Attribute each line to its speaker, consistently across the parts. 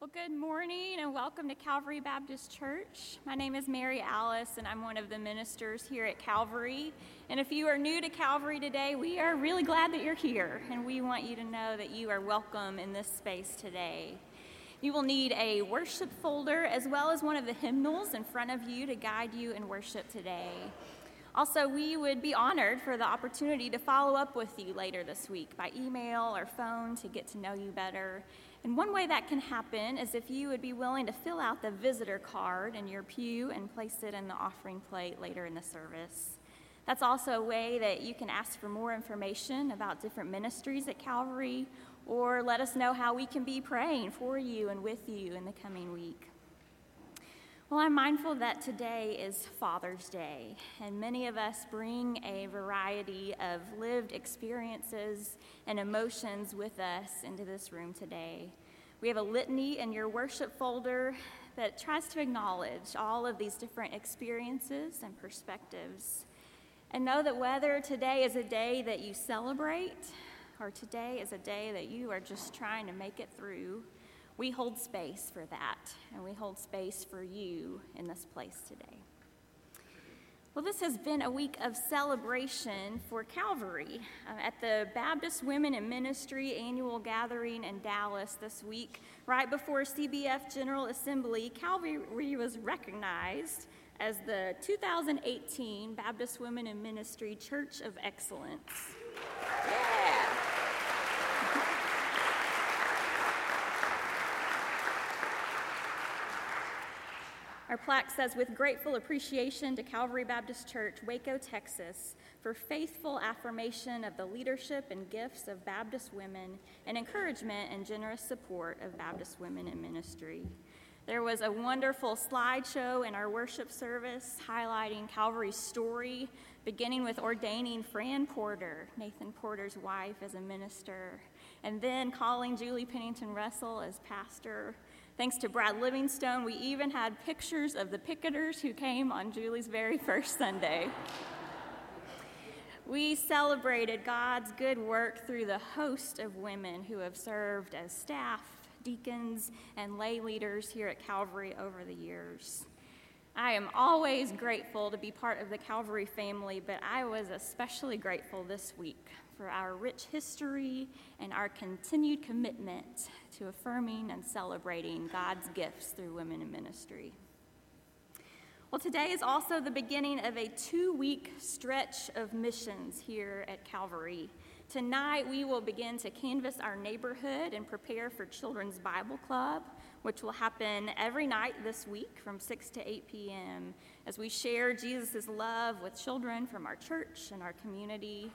Speaker 1: Well, good morning and welcome to Calvary Baptist Church. My name is Mary Alice, and I'm one of the ministers here at Calvary. And if you are new to Calvary today, we are really glad that you're here, and we want you to know that you are welcome in this space today. You will need a worship folder as well as one of the hymnals in front of you to guide you in worship today. Also, we would be honored for the opportunity to follow up with you later this week by email or phone to get to know you better and one way that can happen is if you would be willing to fill out the visitor card in your pew and place it in the offering plate later in the service. That's also a way that you can ask for more information about different ministries at Calvary or let us know how we can be praying for you and with you in the coming week. Well, I'm mindful that today is Father's Day, and many of us bring a variety of lived experiences and emotions with us into this room today. We have a litany in your worship folder that tries to acknowledge all of these different experiences and perspectives. And know that whether today is a day that you celebrate or today is a day that you are just trying to make it through, we hold space for that, and we hold space for you in this place today. Well, this has been a week of celebration for Calvary. Uh, at the Baptist Women in Ministry annual gathering in Dallas this week, right before CBF General Assembly, Calvary was recognized as the 2018 Baptist Women in Ministry Church of Excellence. Yeah. Our plaque says, with grateful appreciation to Calvary Baptist Church, Waco, Texas, for faithful affirmation of the leadership and gifts of Baptist women and encouragement and generous support of Baptist women in ministry. There was a wonderful slideshow in our worship service highlighting Calvary's story, beginning with ordaining Fran Porter, Nathan Porter's wife, as a minister, and then calling Julie Pennington Russell as pastor Thanks to Brad Livingstone, we even had pictures of the picketers who came on Julie's very first Sunday. We celebrated God's good work through the host of women who have served as staff, deacons, and lay leaders here at Calvary over the years. I am always grateful to be part of the Calvary family, but I was especially grateful this week for our rich history and our continued commitment to affirming and celebrating God's gifts through women in ministry. Well, today is also the beginning of a two week stretch of missions here at Calvary. Tonight, we will begin to canvass our neighborhood and prepare for Children's Bible Club, which will happen every night this week from 6 to 8 p.m. as we share Jesus' love with children from our church and our community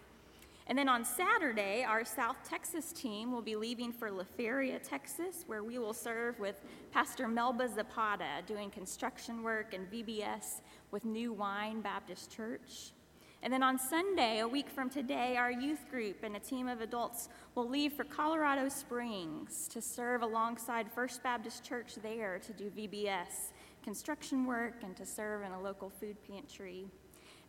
Speaker 1: and then on Saturday, our South Texas team will be leaving for La Feria, Texas, where we will serve with Pastor Melba Zapata doing construction work and VBS with New Wine Baptist Church. And then on Sunday, a week from today, our youth group and a team of adults will leave for Colorado Springs to serve alongside First Baptist Church there to do VBS, construction work, and to serve in a local food pantry.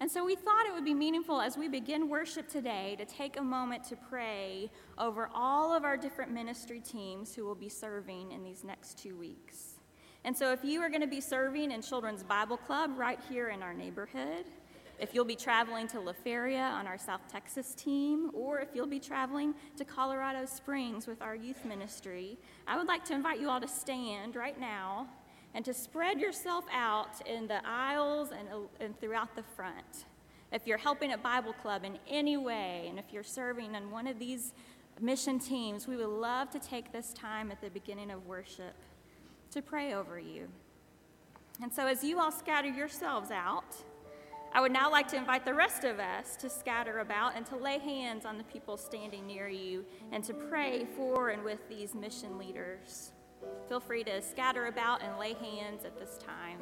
Speaker 1: And so we thought it would be meaningful as we begin worship today to take a moment to pray over all of our different ministry teams who will be serving in these next two weeks. And so if you are going to be serving in Children's Bible Club right here in our neighborhood, if you'll be traveling to La Feria on our South Texas team, or if you'll be traveling to Colorado Springs with our youth ministry, I would like to invite you all to stand right now and to spread yourself out in the aisles and, and throughout the front. If you're helping at Bible Club in any way, and if you're serving on one of these mission teams, we would love to take this time at the beginning of worship to pray over you. And so, as you all scatter yourselves out, I would now like to invite the rest of us to scatter about and to lay hands on the people standing near you and to pray for and with these mission leaders. Feel free to scatter about and lay hands at this time.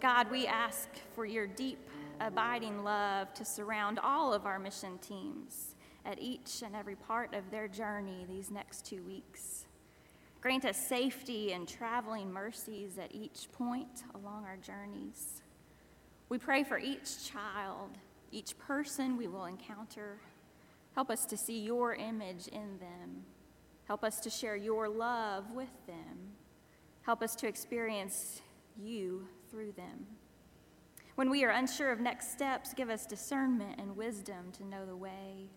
Speaker 1: God, we ask for your deep, abiding love to surround all of our mission teams at each and every part of their journey these next two weeks.
Speaker 2: Grant us safety and traveling mercies at each point along our journeys. We pray for each child, each person we will encounter. Help us to see your image in them. Help us to share your love with them. Help us to experience you through them. When we are unsure of next steps, give us discernment and wisdom to know the way.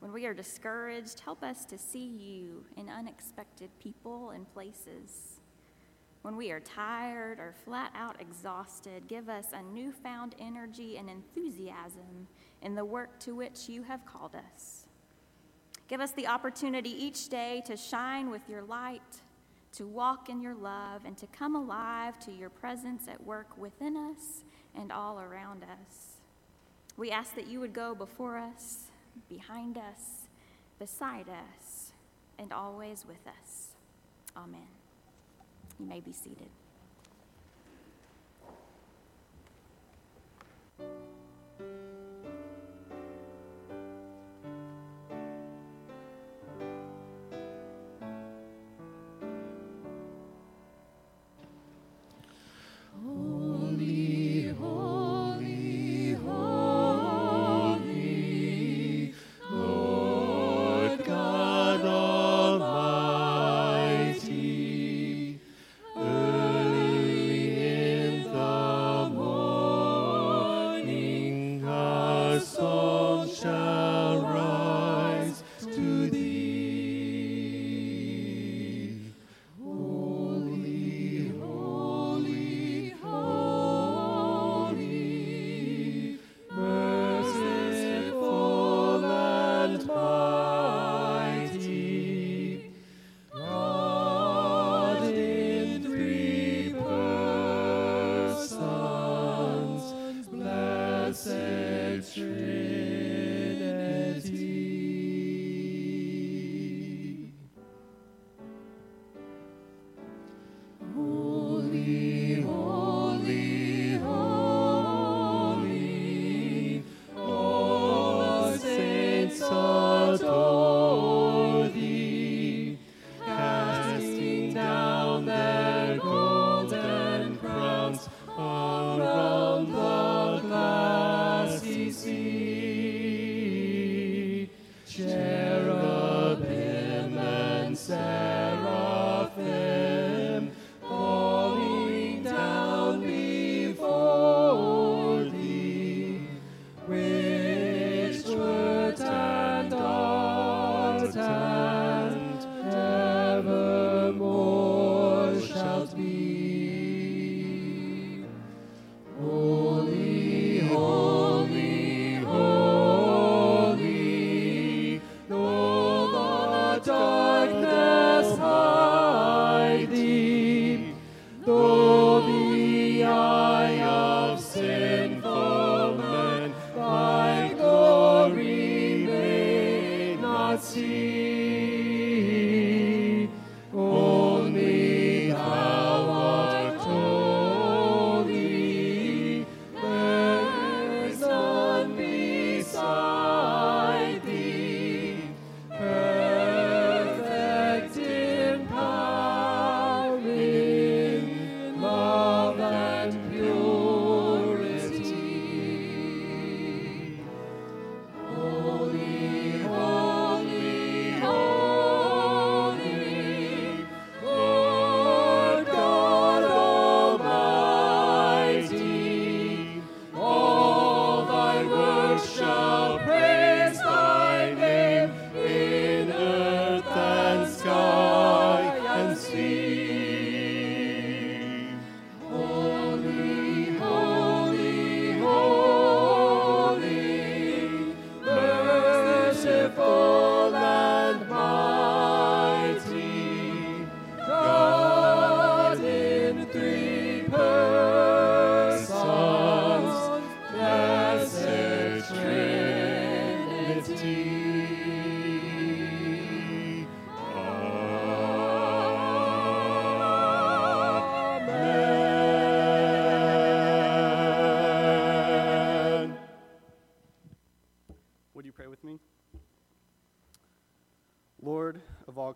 Speaker 2: When we are discouraged, help us to see you in unexpected people and places. When we are tired or flat out exhausted, give us a newfound energy and enthusiasm in the work to which you have called us. Give us the opportunity each day to shine with your light, to walk in your love, and to come alive to your presence at work within us and all around us. We ask that you would go before us, behind us, beside us, and always with us. Amen. You may be seated.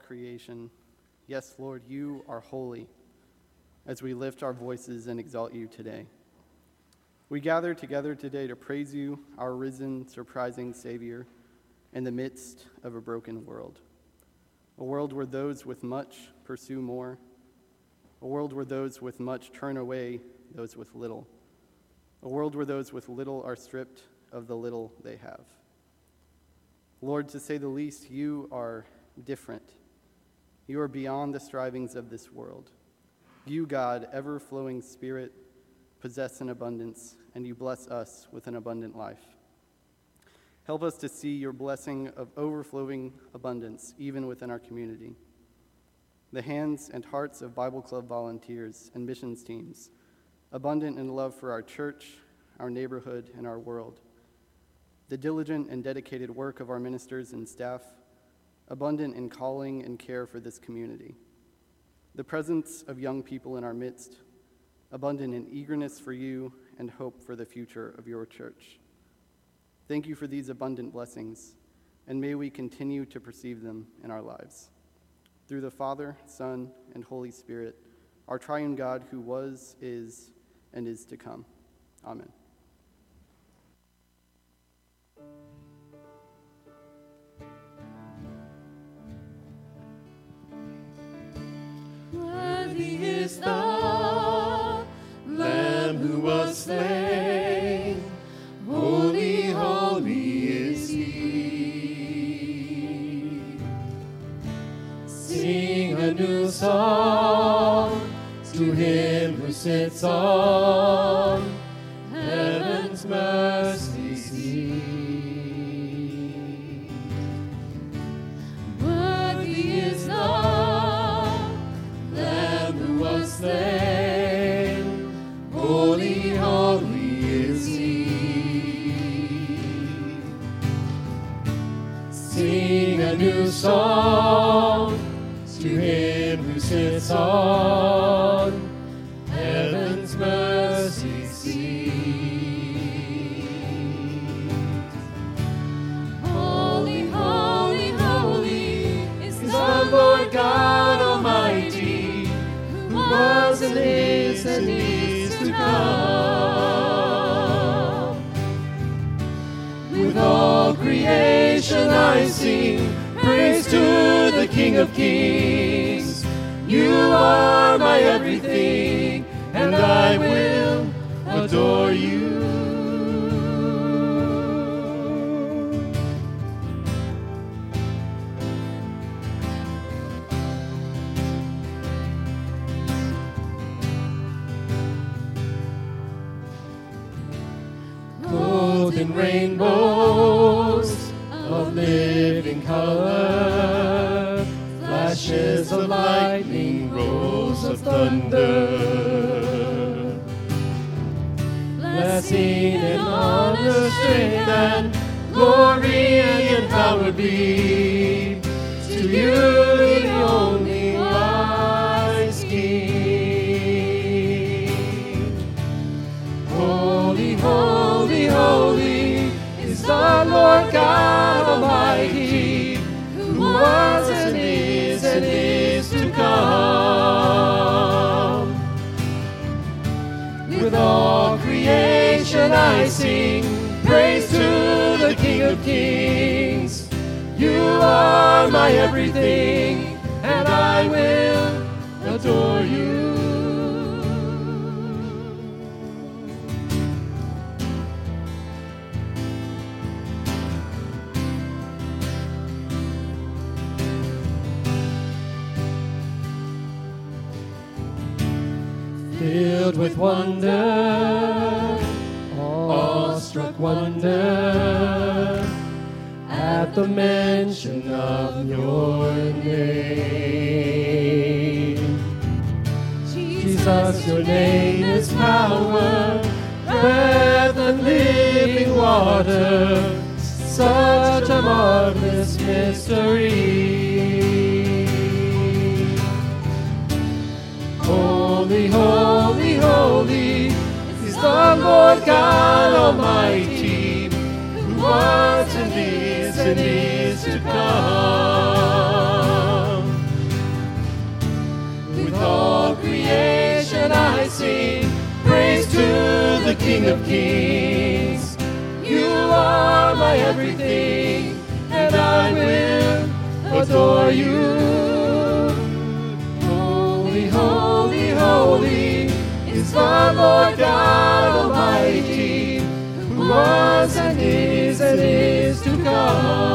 Speaker 2: creation.
Speaker 3: Yes, Lord, you are holy as we lift our voices and exalt you today. We gather together today to praise you, our risen, surprising Savior, in the midst of a broken world. A world where those with much pursue more, a world where those with much turn away those with little, a world where those with little are stripped of the little they have. Lord, to say the least, you are different. You are beyond the strivings of this world. You, God, ever flowing Spirit, possess an abundance, and you bless us with an abundant life. Help us to see your blessing of overflowing abundance even within our community. The hands and hearts of Bible Club volunteers and missions teams, abundant in love for our church, our neighborhood, and our world. The diligent and dedicated work of our ministers and staff, abundant in calling and care for this community. The presence of young people in our midst, abundant in eagerness for you and hope for the future of your church. Thank you for these abundant blessings, and may we continue to perceive them in our lives. Through the Father, Son, and Holy Spirit, our triune God who was, is, and is to come. Amen.
Speaker 2: Worthy is the Lamb who was slain. Holy, holy is he. Sing a new song to him who sits on everything, and I will adore you. filled with wonder, awestruck wonder at the mention of your name. Jesus, your name is power, breath and living water, such a marvelous mystery. Holy, holy, holy is the Lord God Almighty, who was destinies to come. With all creation I
Speaker 4: sing praise to the King of Kings. You are my everything, and I will adore you. Holy, holy, holy is the Lord God Almighty was and is and is to come.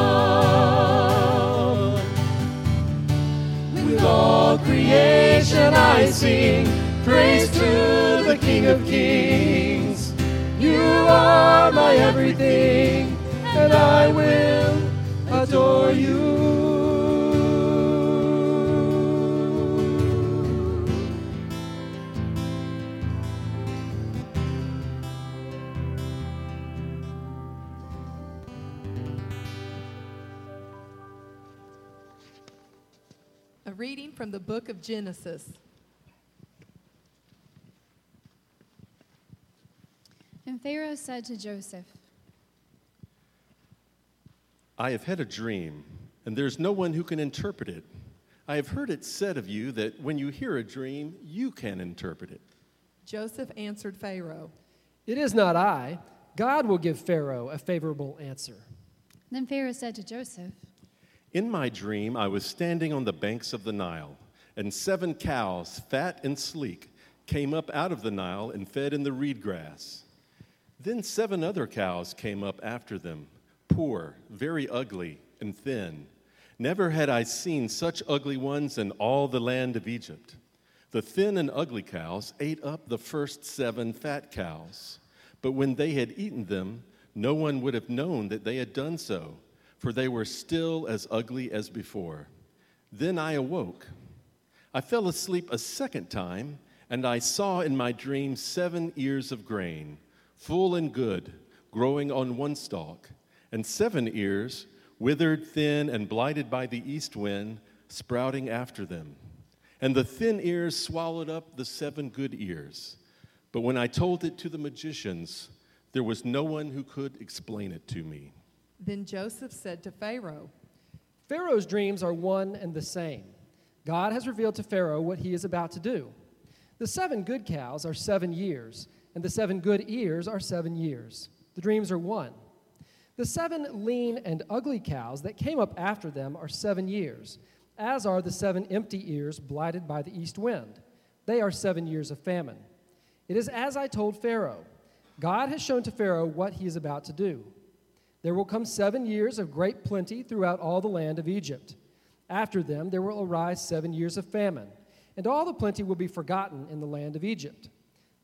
Speaker 4: With all creation I sing praise to the King of Kings. You are my everything, and I will adore you.
Speaker 5: A reading from the book of Genesis.
Speaker 6: And Pharaoh said to Joseph,
Speaker 7: I have had a dream, and there's no one who can interpret it. I have heard it said of you that when you hear a dream, you can interpret it.
Speaker 5: Joseph answered Pharaoh,
Speaker 4: It is not I. God will give Pharaoh a favorable answer.
Speaker 6: Then Pharaoh said to Joseph,
Speaker 7: In my dream, I was standing on the banks of the Nile, and seven cows, fat and sleek, came up out of the Nile and fed in the reed grass. Then seven other cows came up after them, poor, very ugly, and thin. Never had I seen such ugly ones in all the land of Egypt. The thin and ugly cows ate up the first seven fat cows. But when they had eaten them, no one would have known that they had done so, for they were still as ugly as before. Then I awoke. I fell asleep a second time, and I saw in my dream seven ears of grain, full and good, growing on one stalk, and seven ears, withered, thin, and blighted by the east wind, sprouting after them. And the thin ears swallowed up the seven good ears. But when I told it to the magicians, there was no one who could explain it to me.
Speaker 5: Then Joseph said to Pharaoh,
Speaker 4: Pharaoh's dreams are one and the same. God has revealed to Pharaoh what he is about to do. The seven good cows are seven years, and the seven good ears are seven years. The dreams are one. The seven lean and ugly cows that came up after them are seven years, as are the seven empty ears blighted by the east wind. They are seven years of famine. It is as I told Pharaoh. God has shown to Pharaoh what he is about to do. There will come seven years of great plenty throughout all the land of Egypt. After them, there will arise seven years of famine, and all the plenty will be forgotten in the land of Egypt.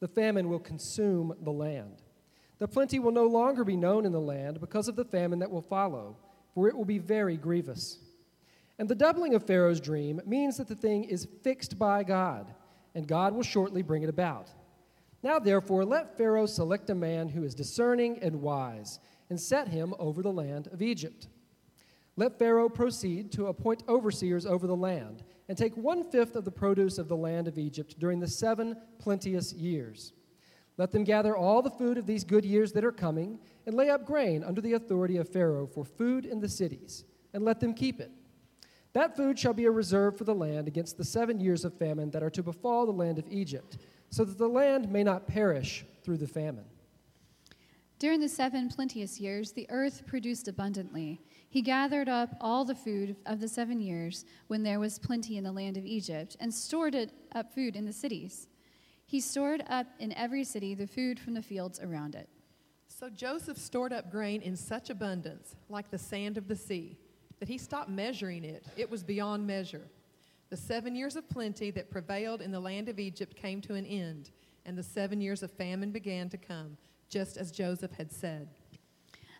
Speaker 4: The famine will consume the land. The plenty will no longer be known in the land because of the famine that will follow, for it will be very grievous. And the doubling of Pharaoh's dream means that the thing is fixed by God, and God will shortly bring it about. Now, therefore, let Pharaoh select a man who is discerning and wise, and set him over the land of Egypt. Let Pharaoh proceed to appoint overseers over the land, and take one fifth of the produce of the land of Egypt during the seven plenteous years. Let them gather all the food of these good years that are coming, and lay up grain under the authority of Pharaoh for food in the cities, and let them keep it. That food shall be a reserve for the land against the seven years of famine that are to befall the land of Egypt, so that the land may not perish through the famine.
Speaker 6: During the seven plenteous years, the earth produced abundantly. He gathered up all the food of the seven years when there was plenty in the land of Egypt, and stored it up food in the cities. He stored up in every city the food from the fields around it.
Speaker 5: So Joseph stored up grain in such abundance, like the sand of the sea, that he stopped measuring it. It was beyond measure. The seven years of plenty that prevailed in the land of Egypt came to an end, and the seven years of famine began to come, just as Joseph had said.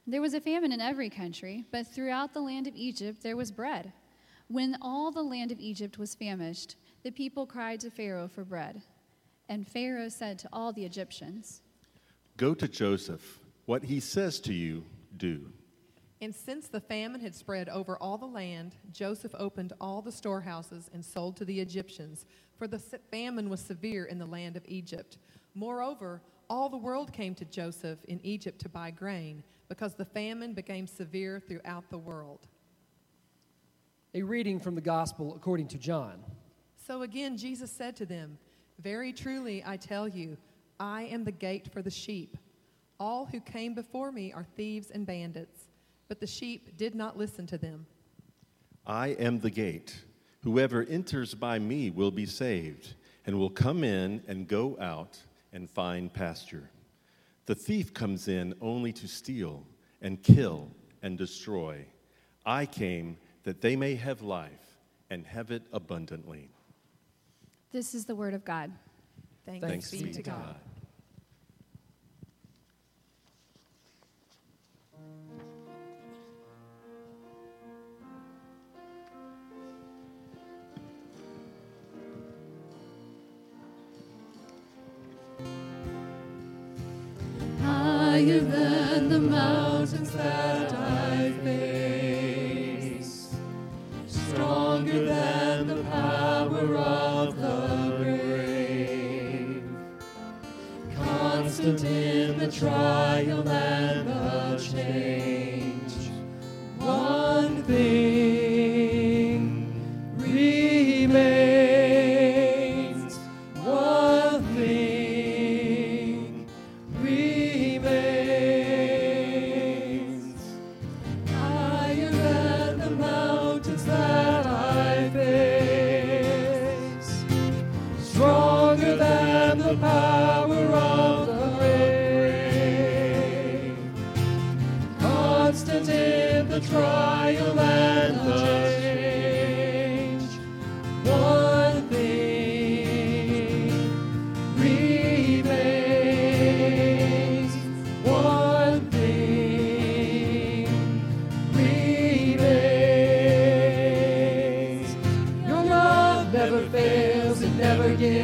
Speaker 6: There was a famine in every country, but throughout the land of Egypt there was bread. When all the land of Egypt was famished, the people cried to Pharaoh for bread. And Pharaoh said to all the Egyptians,
Speaker 7: Go to Joseph. What he says to you, do.
Speaker 5: And since the famine had spread over all the land, Joseph opened all the storehouses and sold to the Egyptians, for the famine was severe in the land of Egypt. Moreover, all the world came to Joseph in Egypt to buy grain, because the famine became severe throughout the world.
Speaker 4: A reading from the Gospel according to John.
Speaker 5: So again, Jesus said to them, Very truly, I tell you, I am the gate for the sheep. All who came before me are thieves and bandits, but the sheep did not listen to them.
Speaker 7: I am the gate. Whoever enters by me will be saved, and will come in and go out and find pasture. The thief comes in only to steal and kill and destroy. I came that they may have life and have it abundantly.
Speaker 6: This is the word of God.
Speaker 5: Thanks,
Speaker 7: Thanks
Speaker 5: be to God.
Speaker 2: higher mountains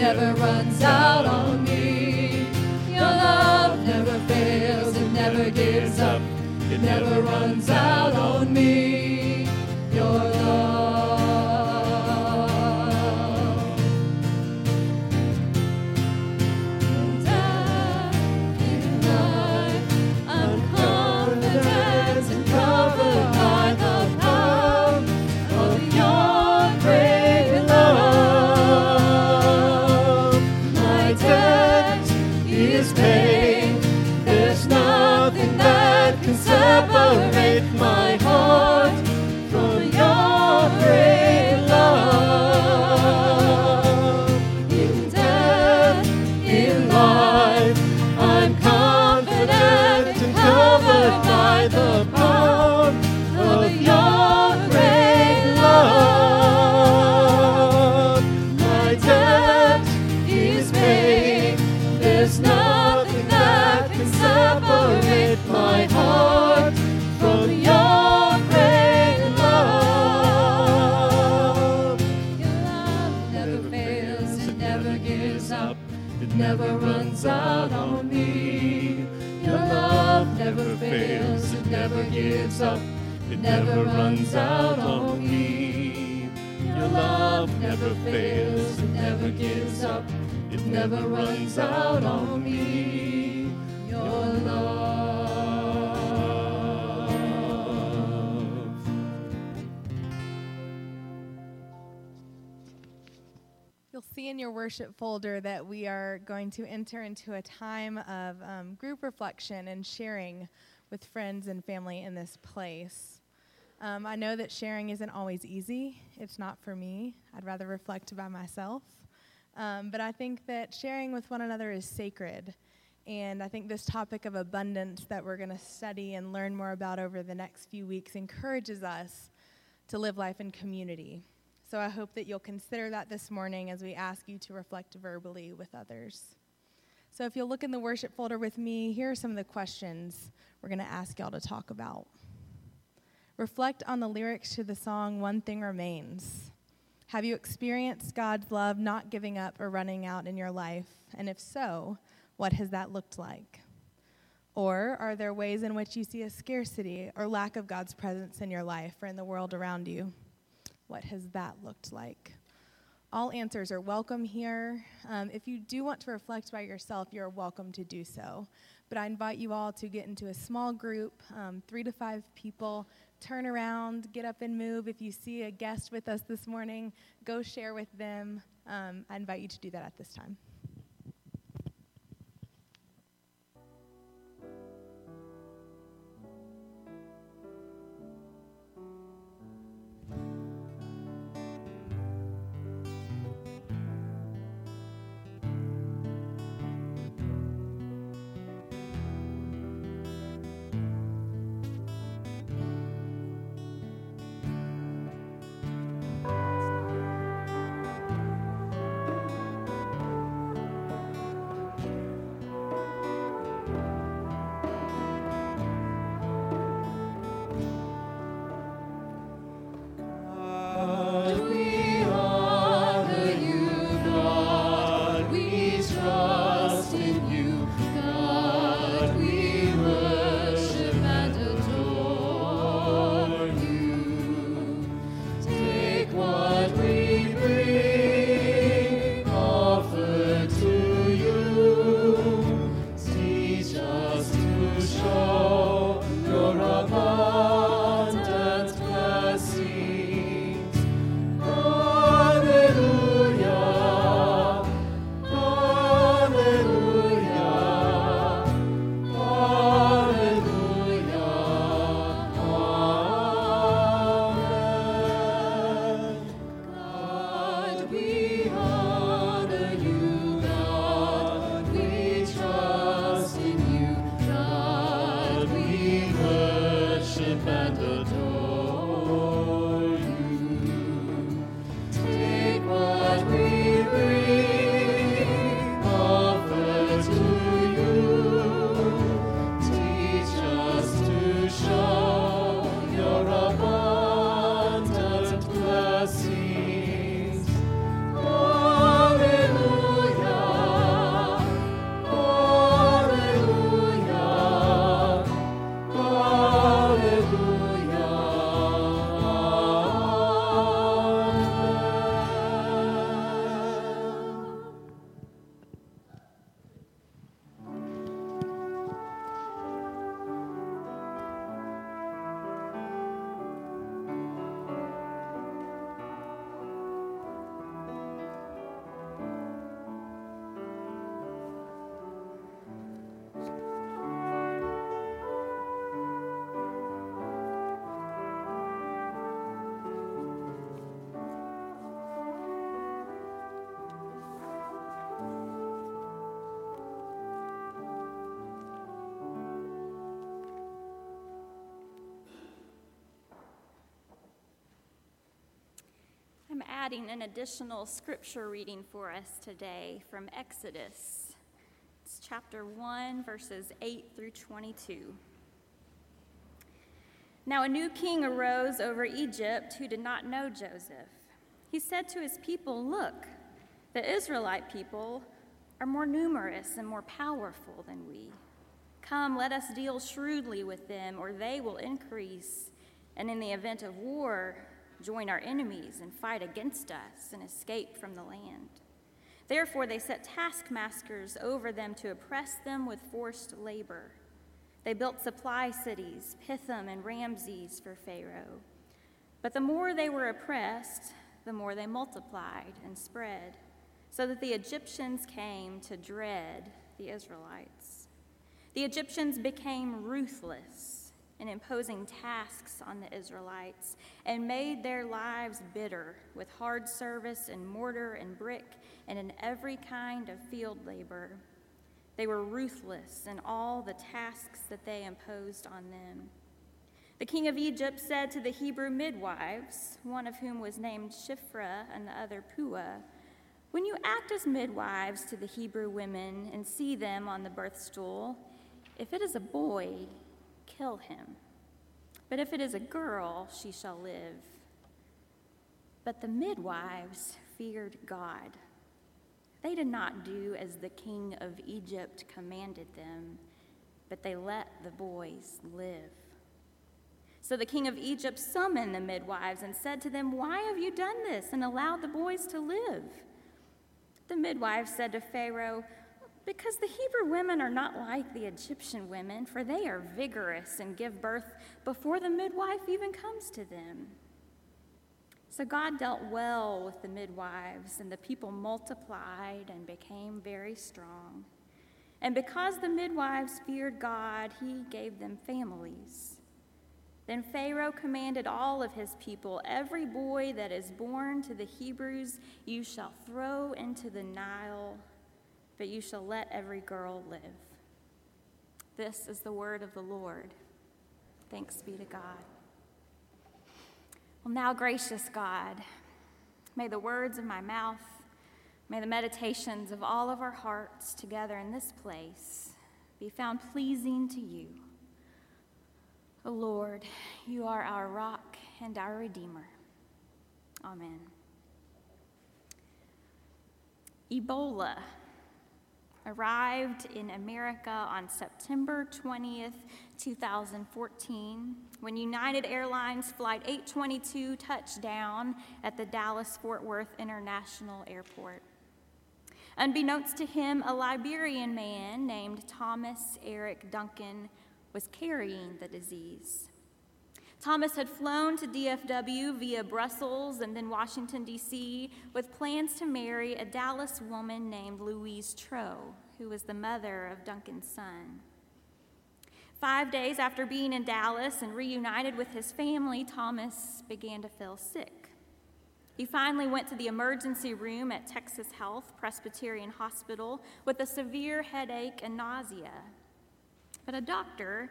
Speaker 2: Never runs out fails, it never gives up, it never runs out on me. Your love.
Speaker 5: You'll see
Speaker 8: in your worship folder that we are going to enter into a time of um, group reflection and sharing with friends and family in this place. Um, I know that sharing isn't always easy. It's not for me. I'd rather reflect by myself. Um, but I think that sharing with one another is sacred. And I think this topic of abundance that we're going to study and learn more about over the next few weeks encourages us to live life in community. So I hope that you'll consider that this morning as we ask you to reflect verbally with others. So if you'll look in the worship folder with me, here are some of the questions we're going to ask y'all to talk about. Reflect on the lyrics to the song One Thing Remains. Have you experienced God's love not giving up or running out in your life? And if so, what has that looked like? Or are there ways in which you see a scarcity or lack of God's presence in your life or in the world around you? What has that looked like? All answers are welcome here. Um, if you do want to reflect by yourself, you're welcome to do so. But I invite you all to get into a small group, um, three to five people. Turn around, get up and move. If you see a guest with us this morning, go share with them. Um, I invite you to do that at this time.
Speaker 1: Adding an additional scripture reading for us today from Exodus. It's chapter 1, verses 8 through 22. Now, a new king arose over Egypt who did not know Joseph. He said to his people, Look, the Israelite people are more numerous and more powerful than we. Come, let us deal shrewdly with them, or they will increase. And in the event of war, join our enemies and fight against us and escape from the land. Therefore, they set taskmasters over them to oppress them with forced labor. They built supply cities, Pithom and Ramses, for Pharaoh. But the more they were oppressed, the more they multiplied and spread. so that the Egyptians came to dread the Israelites. The Egyptians became ruthless in imposing tasks on the Israelites and made their lives bitter with hard service in mortar and brick and in every kind of field labor. They were ruthless in all the tasks that they imposed on them. The king of Egypt said to the Hebrew midwives, one of whom was named Shiphrah and the other Puah, When you act as midwives to the Hebrew women and see them on the birth stool, if it is a boy, kill him. But if it is a girl, she shall live. But the midwives feared God they did not do as the king of Egypt commanded them, but they let the boys live. So the king of Egypt summoned the midwives and said to them, Why have you done this and allowed the boys to live? The midwives said to Pharaoh, Because the Hebrew women are not like the Egyptian women, for they are vigorous and give birth before the midwife even comes to them. So God dealt well with the midwives, and the people multiplied and became very strong. And because the midwives feared God, he gave them families. Then Pharaoh commanded all of his people Every boy that is born to the Hebrews you shall throw into the Nile, but you shall let every girl live. This is the word of the Lord. Thanks be to God. Well, now, gracious God, may the words of my mouth, may the meditations of all of our hearts together in this place be found pleasing to you. O Lord, you are our rock and our Redeemer. Amen. Ebola arrived in America on September 20th, 2014, when United Airlines Flight 822 touched down at the Dallas Fort Worth International Airport. Unbeknownst to him, a Liberian man named Thomas Eric Duncan was carrying the disease. Thomas had flown to DFW via Brussels and then Washington, D.C., with plans to marry a Dallas woman named Louise Troh, who was the mother of Duncan's son. Five days after being in Dallas and reunited with his family, Thomas began to feel sick. He finally went to the emergency room at Texas Health Presbyterian Hospital with a severe headache and nausea. But a doctor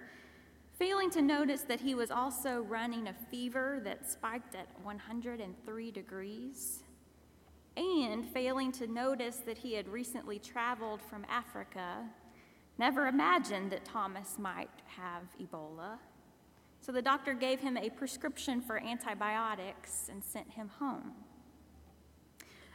Speaker 1: failing to notice that he was also running a fever that spiked at 103 degrees, and failing to notice that he had recently traveled from Africa, never imagined that Thomas might have Ebola. So the doctor gave him a prescription for antibiotics and sent him home.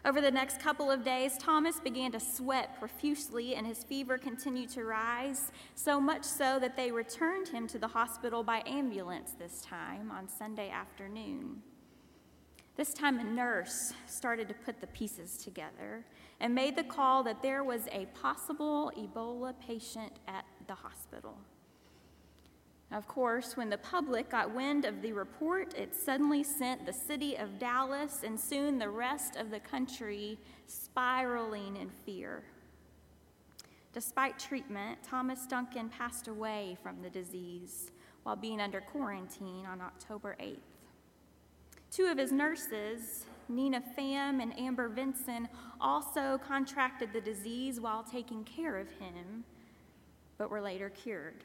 Speaker 1: Over the next couple of days, Thomas began to sweat profusely and his fever continued to rise, so much so that they returned him to the hospital by ambulance this time on Sunday afternoon. This time, a nurse started to put the pieces together and made the call that there was a possible Ebola patient at the hospital. Of course, when the public got wind of the report, it suddenly sent the city of Dallas and soon the rest of the country spiraling in fear. Despite treatment, Thomas Duncan passed away from the disease while being under quarantine on October 8th. Two of his nurses, Nina Pham and Amber Vinson, also contracted the disease while taking care of him, but were later cured.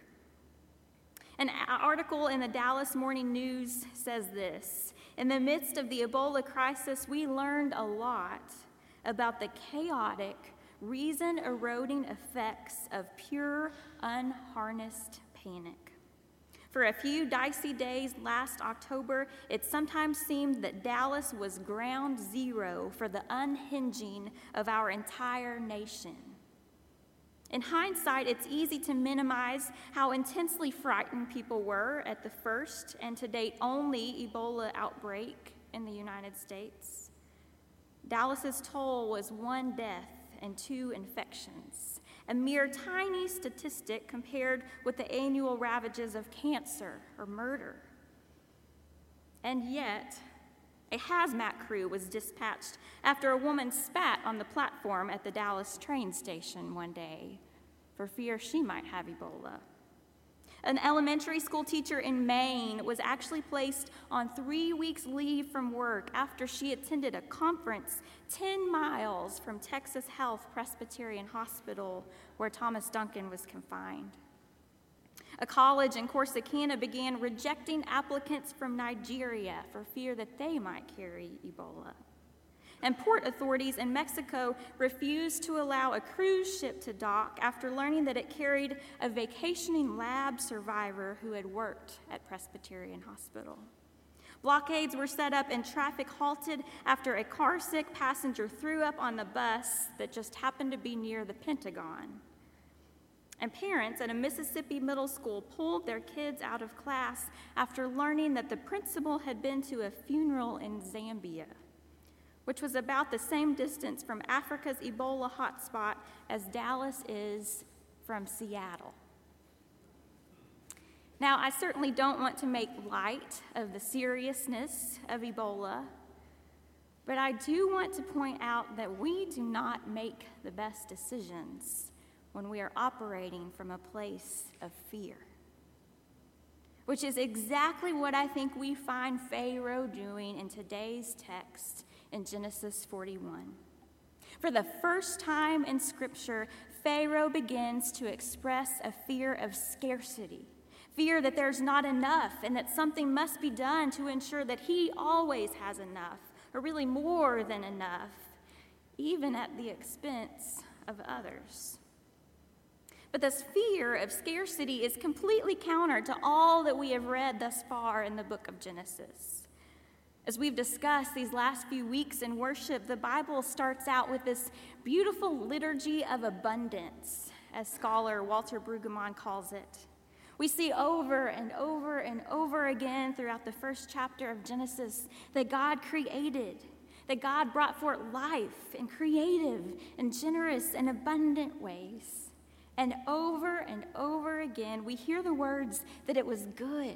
Speaker 1: An article in the Dallas Morning News says this In the midst of the Ebola crisis, we learned a lot about the chaotic, reason eroding effects of pure, unharnessed panic. For a few dicey days last October, it sometimes seemed that Dallas was ground zero for the unhinging of our entire nation. In hindsight, it's easy to minimize how intensely frightened people were at the first and to date only Ebola outbreak in the United States. Dallas's toll was one death and two infections, a mere tiny statistic compared with the annual ravages of cancer or murder. And yet, A hazmat crew was dispatched after a woman spat on the platform at the Dallas train station one day for fear she might have Ebola. An elementary school teacher in Maine was actually placed on three weeks' leave from work after she attended a conference 10 miles from Texas Health Presbyterian Hospital where Thomas Duncan was confined. A college in Corsicana began rejecting applicants from Nigeria for fear that they might carry Ebola. And port authorities in Mexico refused to allow a cruise ship to dock after learning that it carried a vacationing lab survivor who had worked at Presbyterian Hospital. Blockades were set up and traffic halted after a carsick passenger threw up on the bus that just happened to be near the Pentagon. And parents at a Mississippi middle school pulled their kids out of class after learning that the principal had been to a funeral in Zambia, which was about the same distance from Africa's Ebola hotspot as Dallas is from Seattle. Now, I certainly don't want to make light of the seriousness of Ebola, but I do want to point out that we do not make the best decisions when we are operating from a place of fear. Which is exactly what I think we find Pharaoh doing in today's text in Genesis 41. For the first time in Scripture, Pharaoh begins to express a fear of scarcity, fear that there's not enough and that something must be done to ensure that he always has enough, or really more than enough, even at the expense of others. But this fear of scarcity is completely counter to all that we have read thus far in the book of Genesis. As we've discussed these last few weeks in worship, the Bible starts out with this beautiful liturgy of abundance, as scholar Walter Brueggemann calls it. We see over and over and over again throughout the first chapter of Genesis that God created, that God brought forth life in creative and generous and abundant ways. And over and over again, we hear the words that it was good.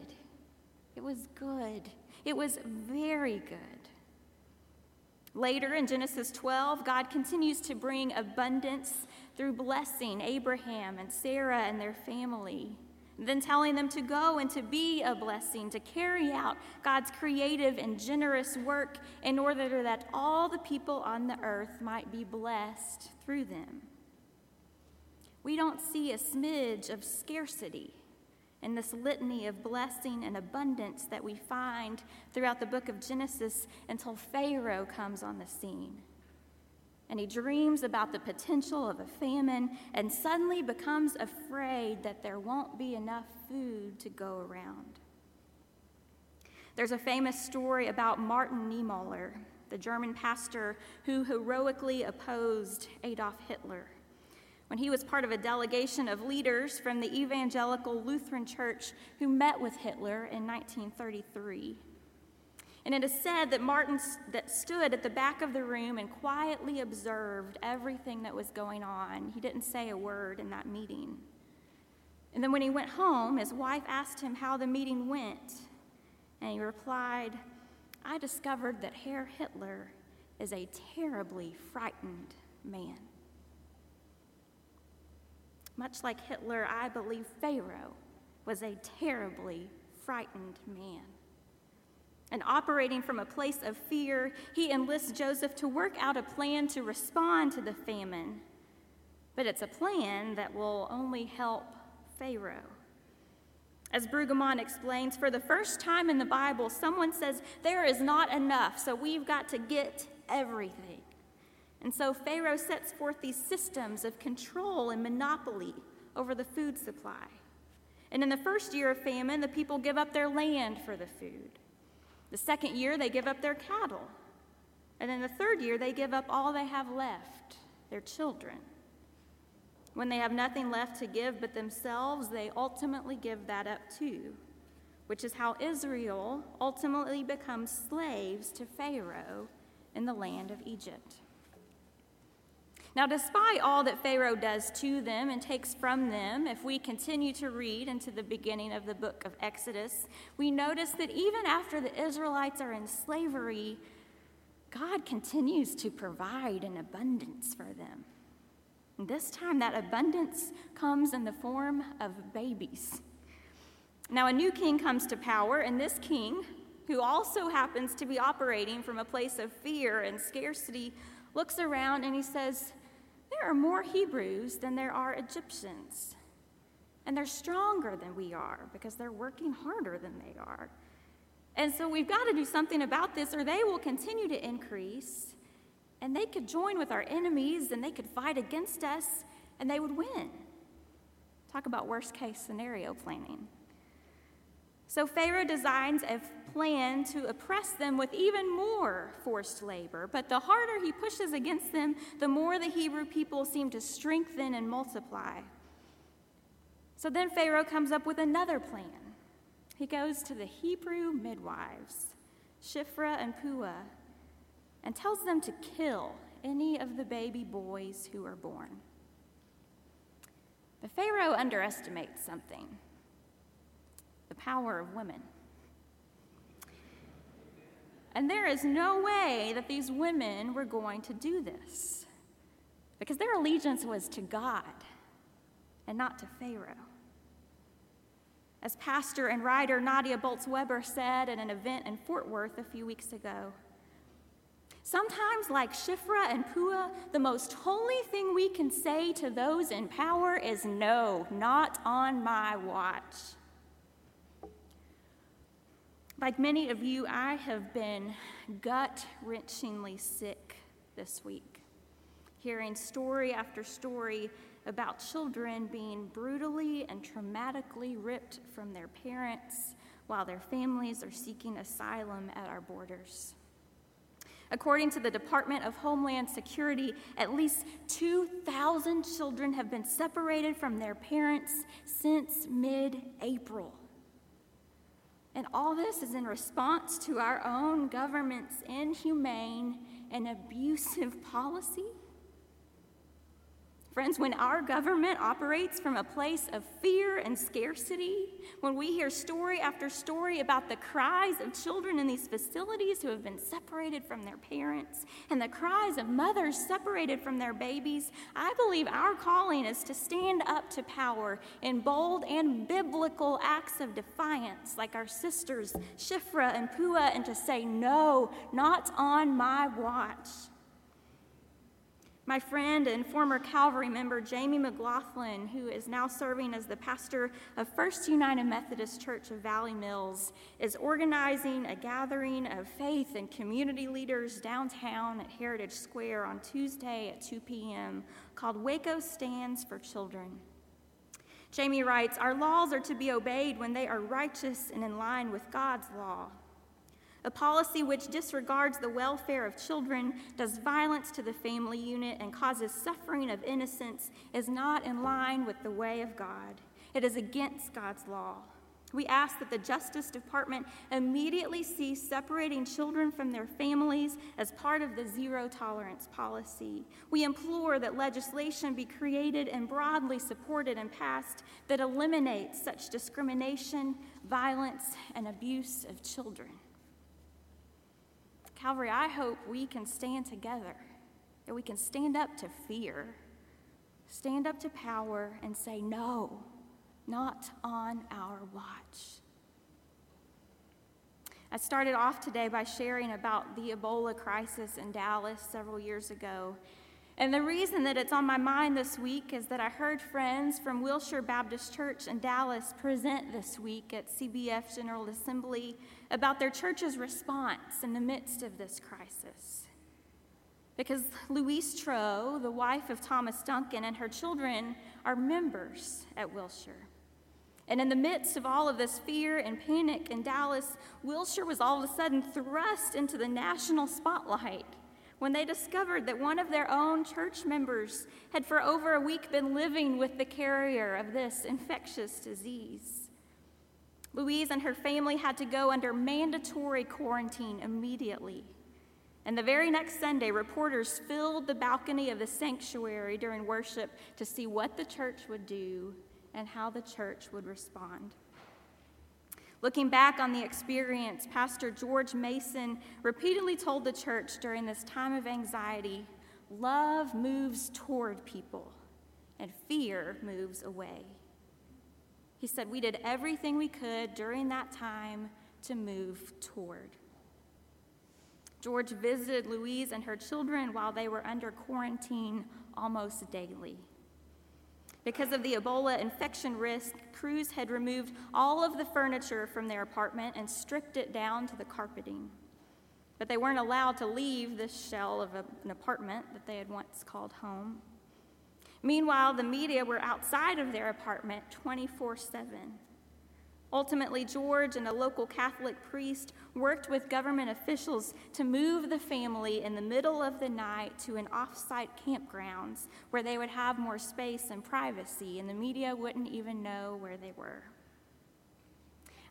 Speaker 1: It was good. It was very good. Later in Genesis 12, God continues to bring abundance through blessing Abraham and Sarah and their family, then telling them to go and to be a blessing, to carry out God's creative and generous work in order that all the people on the earth might be blessed through them we don't see a smidge of scarcity in this litany of blessing and abundance that we find throughout the book of Genesis until Pharaoh comes on the scene. And he dreams about the potential of a famine and suddenly becomes afraid that there won't be enough food to go around. There's a famous story about Martin Niemöller, the German pastor who heroically opposed Adolf Hitler when he was part of a delegation of leaders from the Evangelical Lutheran Church who met with Hitler in 1933. And it is said that Martin that stood at the back of the room and quietly observed everything that was going on. He didn't say a word in that meeting. And then when he went home, his wife asked him how the meeting went. And he replied, I discovered that Herr Hitler is a terribly frightened man. Much like Hitler, I believe Pharaoh was a terribly frightened man. And operating from a place of fear, he enlists Joseph to work out a plan to respond to the famine. But it's a plan that will only help Pharaoh. As Brueggemann explains, for the first time in the Bible, someone says, There is not enough, so we've got to get everything. And so Pharaoh sets forth these systems of control and monopoly over the food supply. And in the first year of famine, the people give up their land for the food. The second year, they give up their cattle. And in the third year, they give up all they have left their children. When they have nothing left to give but themselves, they ultimately give that up too, which is how Israel ultimately becomes slaves to Pharaoh in the land of Egypt. Now, despite all that Pharaoh does to them and takes from them, if we continue to read into the beginning of the book of Exodus, we notice that even after the Israelites are in slavery, God continues to provide an abundance for them. And this time, that abundance comes in the form of babies. Now, a new king comes to power, and this king, who also happens to be operating from a place of fear and scarcity, looks around and he says, There are more Hebrews than there are Egyptians. And they're stronger than we are because they're working harder than they are. And so we've got to do something about this, or they will continue to increase, and they could join with our enemies, and they could fight against us, and they would win. Talk about worst case scenario planning. So Pharaoh designs a plan to oppress them with even more forced labor. But the harder he pushes against them, the more the Hebrew people seem to strengthen and multiply. So then Pharaoh comes up with another plan. He goes to the Hebrew midwives, Shiphrah and Puah, and tells them to kill any of the baby boys who are born. But Pharaoh underestimates something the power of women. And there is no way that these women were going to do this because their allegiance was to God and not to Pharaoh. As pastor and writer Nadia Bolz Weber said at an event in Fort Worth a few weeks ago, sometimes, like Shiphrah and Puah, the most holy thing we can say to those in power is no, not on my watch. Like many of you, I have been gut wrenchingly sick this week, hearing story after story about children being brutally and traumatically ripped from their parents while their families are seeking asylum at our borders. According to the Department of Homeland Security, at least 2,000 children have been separated from their parents since mid April. And all this is in response to our own government's inhumane and abusive policy Friends, when our government operates from a place of fear and scarcity, when we hear story after story about the cries of children in these facilities who have been separated from their parents and the cries of mothers separated from their babies, I believe our calling is to stand up to power in bold and biblical acts of defiance, like our sisters Shiphrah and Puah, and to say, No, not on my watch. My friend and former Calvary member Jamie McLaughlin, who is now serving as the pastor of First United Methodist Church of Valley Mills, is organizing a gathering of faith and community leaders downtown at Heritage Square on Tuesday at 2 p.m. called Waco Stands for Children. Jamie writes Our laws are to be obeyed when they are righteous and in line with God's law. A policy which disregards the welfare of children, does violence to the family unit, and causes suffering of innocence is not in line with the way of God. It is against God's law. We ask that the Justice Department immediately cease separating children from their families as part of the zero tolerance policy. We implore that legislation be created and broadly supported and passed that eliminates such discrimination, violence, and abuse of children. Calvary, I hope we can stand together, that we can stand up to fear, stand up to power, and say, no, not on our watch. I started off today by sharing about the Ebola crisis in Dallas several years ago and the reason that it's on my mind this week is that I heard friends from Wilshire Baptist Church in Dallas present this week at CBF General Assembly about their church's response in the midst of this crisis. Because Louise Troh, the wife of Thomas Duncan, and her children are members at Wilshire. And in the midst of all of this fear and panic in Dallas, Wilshire was all of a sudden thrust into the national spotlight when they discovered that one of their own church members had for over a week been living with the carrier of this infectious disease. Louise and her family had to go under mandatory quarantine immediately. And the very next Sunday, reporters filled the balcony of the sanctuary during worship to see what the church would do and how the church would respond. Looking back on the experience, Pastor George Mason repeatedly told the church during this time of anxiety love moves toward people, and fear moves away. He said, We did everything we could during that time to move toward. George visited Louise and her children while they were under quarantine almost daily. Because of the Ebola infection risk, crews had removed all of the furniture from their apartment and stripped it down to the carpeting. But they weren't allowed to leave this shell of a, an apartment that they had once called home. Meanwhile, the media were outside of their apartment 24 7. Ultimately, George and a local Catholic priest worked with government officials to move the family in the middle of the night to an off site campgrounds where they would have more space and privacy, and the media wouldn't even know where they were.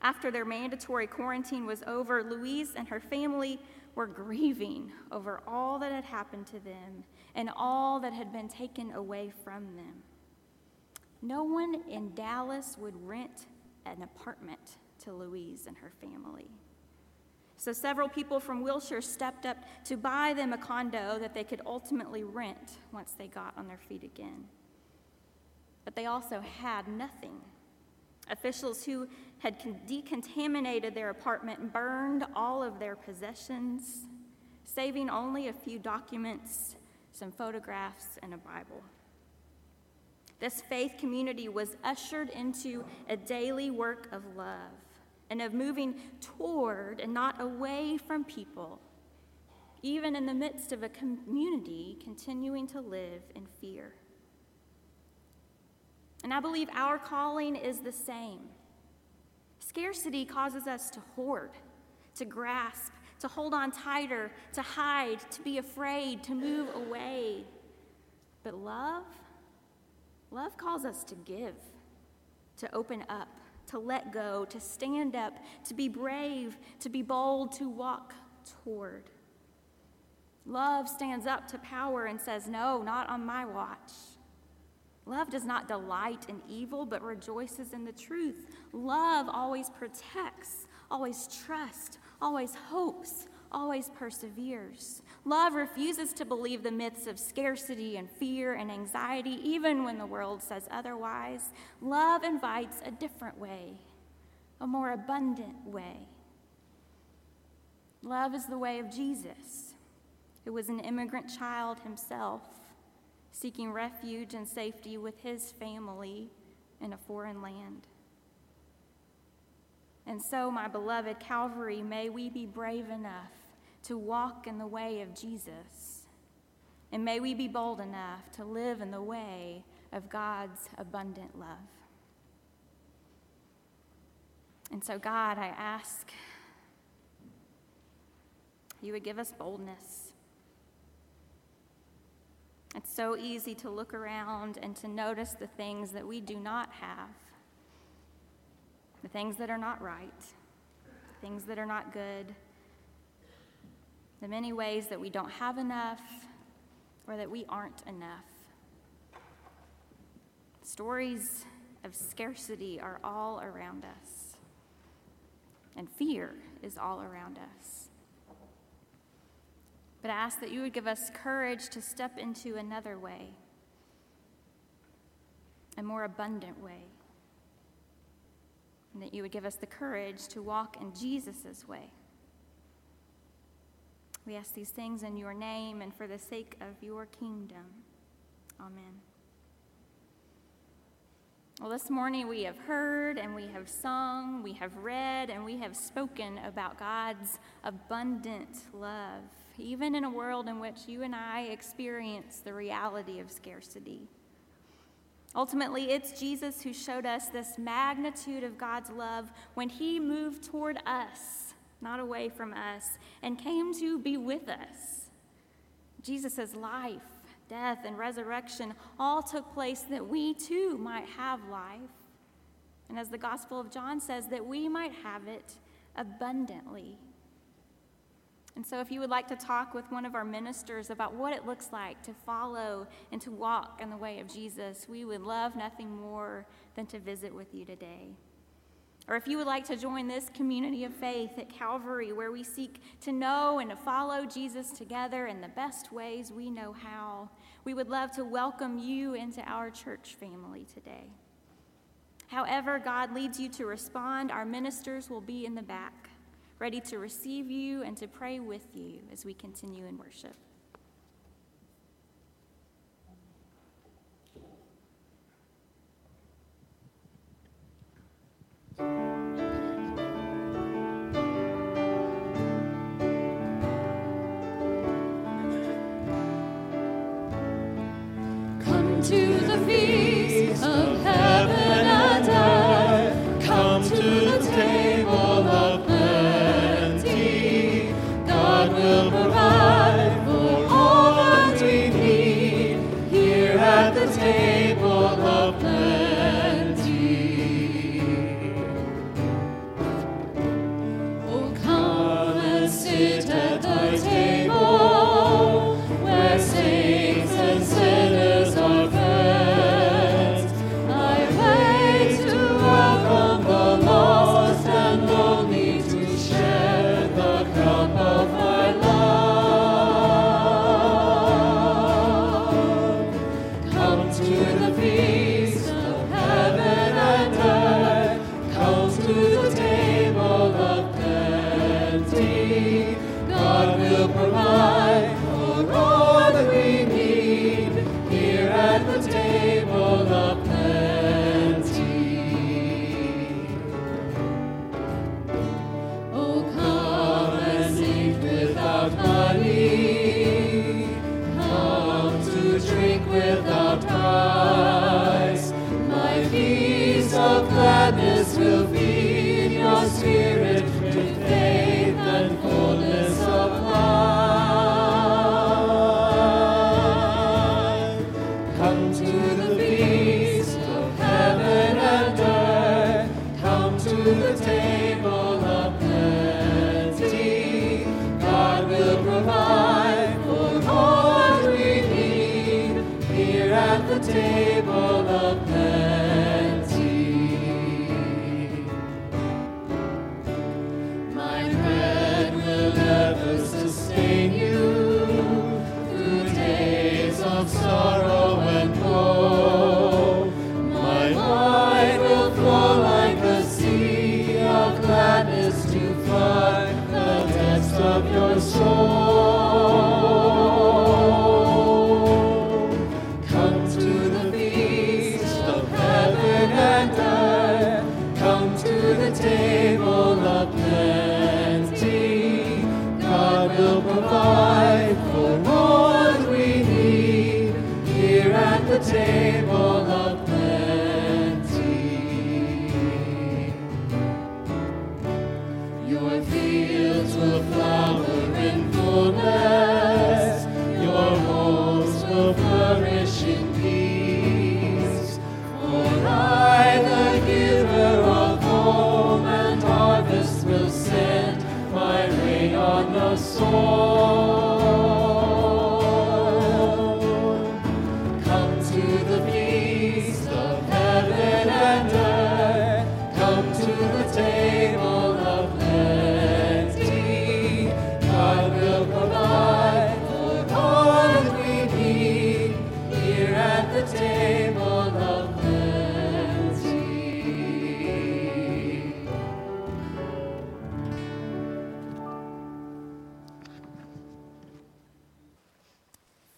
Speaker 1: After their mandatory quarantine was over, Louise and her family were grieving over all that had happened to them and all that had been taken away from them. No one in Dallas would rent an apartment to Louise and her family. So several people from Wilshire stepped up to buy them a condo that they could ultimately rent once they got on their feet again. But they also had nothing. Officials who had decontaminated their apartment burned all of their possessions, saving only a few documents, some photographs, and a Bible. This faith community was ushered into a daily work of love and of moving toward and not away from people, even in the midst of a community continuing to live in fear. And I believe our calling is the same. Scarcity causes us to hoard, to grasp, to hold on tighter, to hide, to be afraid, to move away. But love, Love calls us to give, to open up, to let go, to stand up, to be brave, to be bold, to walk toward. Love stands up to power and says, No, not on my watch. Love does not delight in evil, but rejoices in the truth. Love always protects, always trusts, always hopes, always perseveres. Love refuses to believe the myths of scarcity and fear and anxiety, even when the world says otherwise. Love invites a different way, a more abundant way. Love is the way of Jesus, who was an immigrant child himself, seeking refuge and safety with his family in a foreign land. And so, my beloved Calvary, may we be brave enough to walk in the way of Jesus. And may we be bold enough to live in the way of God's abundant love. And so, God, I ask you would give us boldness. It's so easy to look around and to notice the things that we do not have, the things that are not right, the things that are not good the many ways that we don't have enough or that we aren't enough. Stories of scarcity are all around us, and fear is all around us. But I ask that you would give us courage to step into another way, a more abundant way, and that you would give us the courage to walk in Jesus' way. We ask these things in your name and for the sake of your kingdom. Amen. Well, this morning we have heard and we have sung, we have read, and we have spoken about God's abundant love, even in a world in which you and I experience the reality of scarcity. Ultimately, it's Jesus who showed us this magnitude of God's love when he moved toward us not away from us, and came to be with us. Jesus' life, death, and resurrection all took place that we too might have life. And as the Gospel of John says, that we might have it abundantly. And so, if you would like to talk with one of our ministers about what it looks like to follow and to walk in the way of Jesus, we would love nothing more than to visit with you today. Or if you would like to join this community of faith at Calvary, where we seek to know and to follow Jesus together in the best ways we know how, we would love to welcome you into our church family today. However, God leads you to respond, our ministers will be in the back ready to receive you and to pray with you as we continue in worship.
Speaker 2: To the feast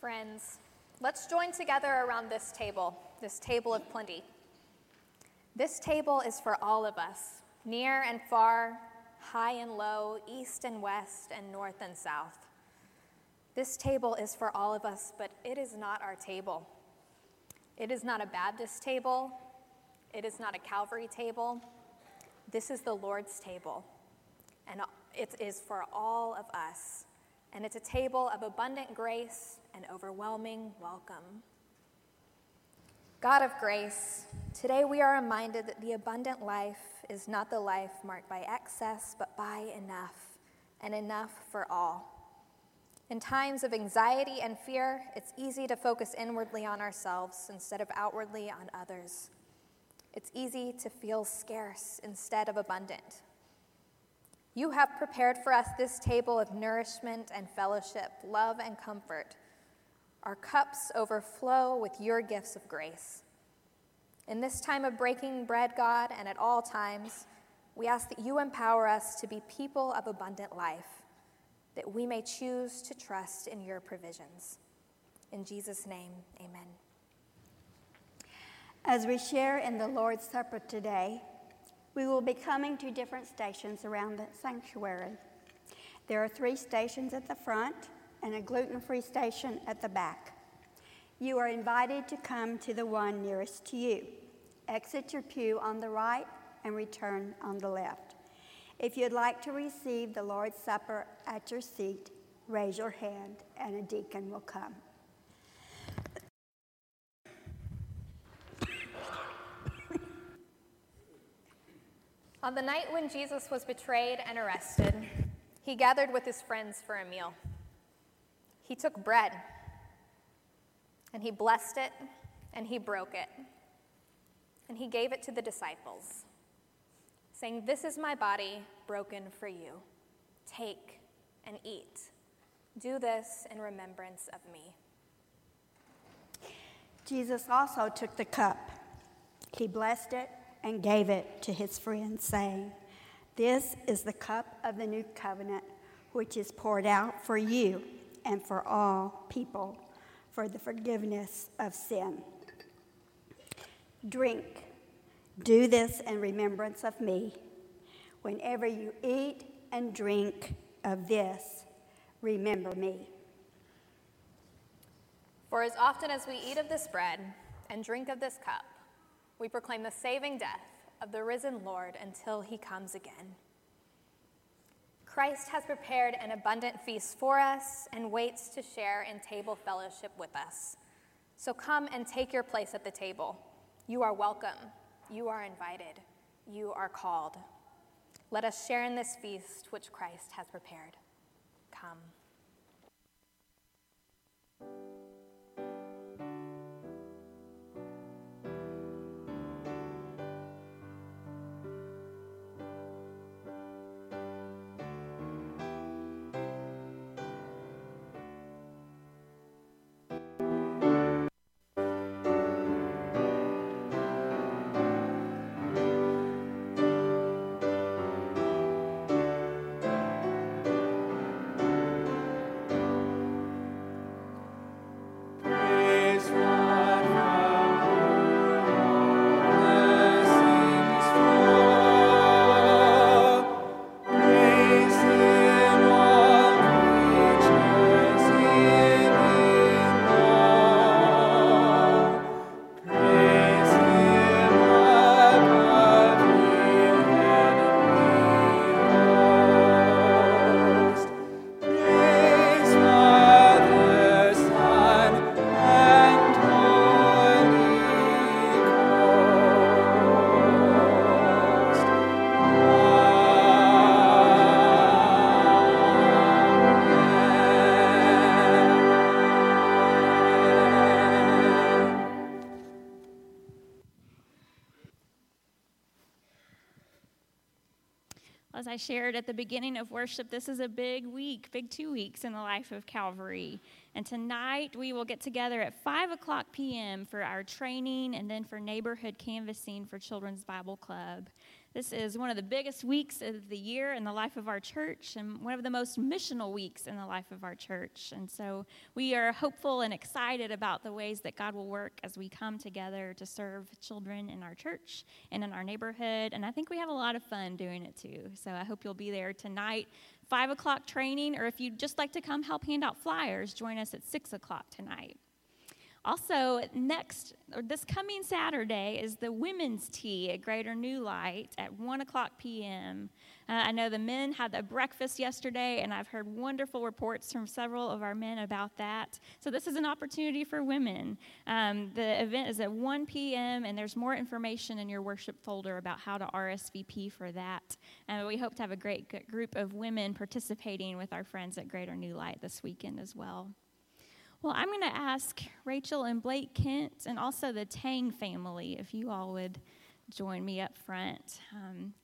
Speaker 9: Friends, let's join together around this table, this table of plenty. This table is for all of us, near and far, high and low, east and west, and north and south. This table is for all of us, but it is not our table. It is not a Baptist table. It is not a Calvary table. This is the Lord's table, and it is for all of us. And it's a table of abundant grace and overwhelming welcome. God of grace, today we are reminded that the abundant life is not the life marked by excess, but by enough and enough for all. In times of anxiety and fear, it's easy to focus inwardly on ourselves instead of outwardly on others. It's easy to feel scarce instead of abundant. You have prepared for us this table of nourishment and fellowship, love and comfort. Our cups overflow with your gifts of grace. In this time of breaking bread, God, and at all times, we ask that you empower us to be people of abundant life, that we may choose to trust in your provisions. In Jesus' name, amen.
Speaker 10: As we share in the Lord's Supper today, we will be coming to different stations around the sanctuary. There are three stations at the front and a gluten free station at the back. You are invited to come to the one nearest to you. Exit your pew on the right and return on the left. If you'd like to receive the Lord's Supper at your seat, raise your hand and a deacon will come.
Speaker 9: On the night when Jesus was betrayed and arrested, he gathered with his friends for a meal. He took bread, and he blessed it, and he broke it, and he gave it to the disciples, saying, This is my body broken for you. Take and eat. Do this in remembrance of me.
Speaker 10: Jesus also took the cup. He blessed it and gave it to his friends, saying, This is the cup of the new covenant, which is poured out for you and for all people for the forgiveness of sin. Drink. Do this in remembrance of me. Whenever you eat and drink of this, remember me.
Speaker 9: For as often as we eat of this bread and drink of this cup, we proclaim the saving death of the risen Lord until he comes again. Christ has prepared an abundant feast for us and waits to share in table fellowship with us. So come and take your place at the table. You are welcome. You are invited. You are called. Let us share in this feast which Christ has prepared. Come.
Speaker 1: I shared at the beginning of worship, this is a big week, big two weeks in the life of Calvary. And tonight we will get together at 5 o'clock p.m. for our training and then for neighborhood canvassing for Children's Bible Club. This is one of the biggest weeks of the year in the life of our church and one of the most missional weeks in the life of our church. And so we are hopeful and excited about the ways that God will work as we come together to serve children in our church and in our neighborhood. And I think we have a lot of fun doing it too. So I hope you'll be there tonight, 5 o'clock training, or if you'd just like to come help hand out flyers, join us at 6 o'clock tonight. Also, next, or this coming Saturday, is the women's tea at Greater New Light at 1 o'clock p.m. Uh, I know the men had a breakfast yesterday, and I've heard wonderful reports from several of our men about that. So, this is an opportunity for women. Um, the event is at 1 p.m., and there's more information in your worship folder about how to RSVP for that. And we hope to have a great group of women participating with our friends at Greater New Light this weekend as well. Well, I'm going to ask Rachel and Blake Kent and also the Tang family if you all would join me up front. Um,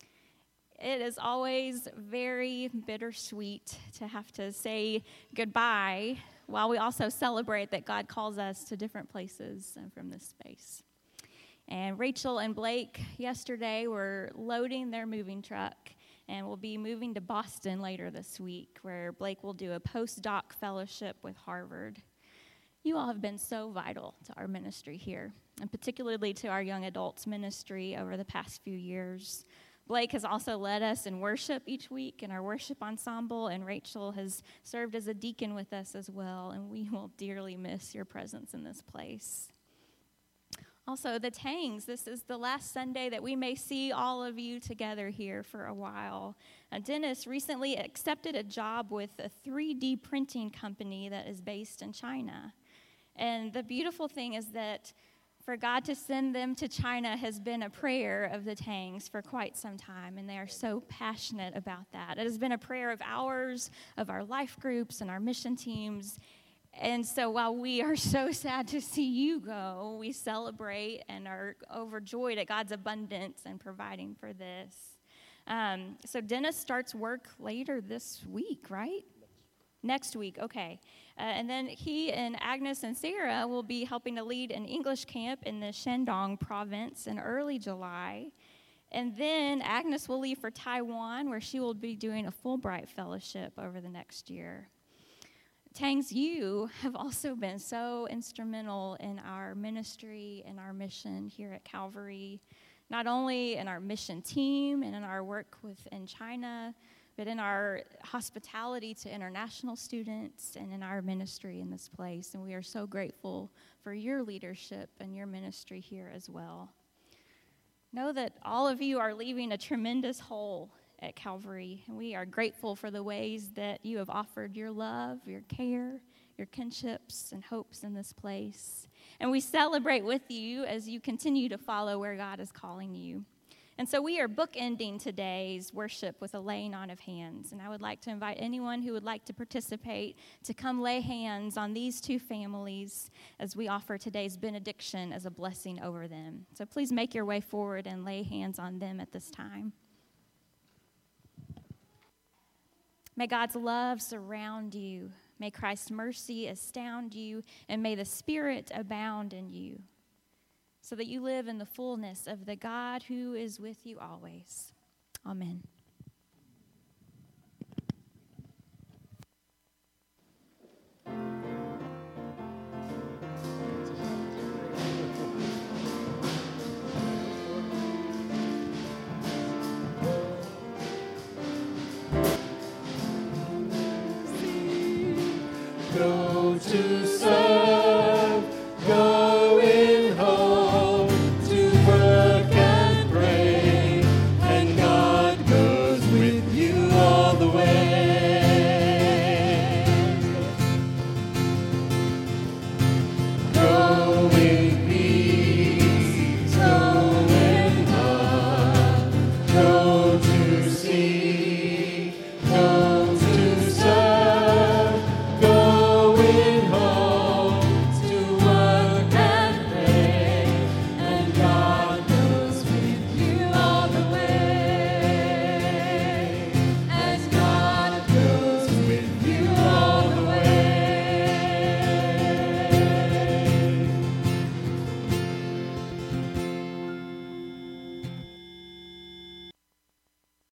Speaker 1: it is always very bittersweet to have to say goodbye while we also celebrate that God calls us to different places from this space. And Rachel and Blake yesterday were loading their moving truck and will be moving to Boston later this week, where Blake will do a postdoc fellowship with Harvard. You all have been so vital to our ministry here, and particularly to our young adults ministry over the past few years. Blake has also led us in worship each week in our worship ensemble, and Rachel has served as a deacon with us as well, and we will dearly miss your presence in this place. Also, the Tangs, this is the last Sunday that we may see all of you together here for a while. Uh, Dennis recently accepted a job with a 3D printing company that is based in China. And the beautiful thing is that for God to send them to China has been a prayer of the Tangs for quite some time, and they are so passionate about that. It has been a prayer of ours, of our life groups, and our mission teams. And so while we are so sad to see you go, we celebrate and are overjoyed at God's abundance and providing for this. Um, so Dennis starts work later this week, right? Next week, okay. Uh, and then he and Agnes and Sarah will be helping to lead an English camp in the Shandong province in early July. And then Agnes will leave for Taiwan, where she will be doing a Fulbright fellowship over the next year. Tangs, you have also been so instrumental in our ministry and our mission here at Calvary, not only in our mission team and in our work within China, but in our hospitality to international students and in our ministry in this place. And we are so grateful for your leadership and your ministry here as well. Know that all of you are leaving a tremendous hole at Calvary, and we are grateful for the ways that you have offered your love, your care, your kinships, and hopes in this place. And we celebrate with you as you continue to follow where God is calling you. And so we are bookending today's worship with a laying on of hands. And I would like to invite anyone who would like to participate to come lay hands on these two families as we offer today's benediction as a blessing over them. So please make your way forward and lay hands on them at this time. May God's love surround you. May Christ's mercy astound you, and may the Spirit abound in you so that you live in the fullness of the God who is with you always. Amen.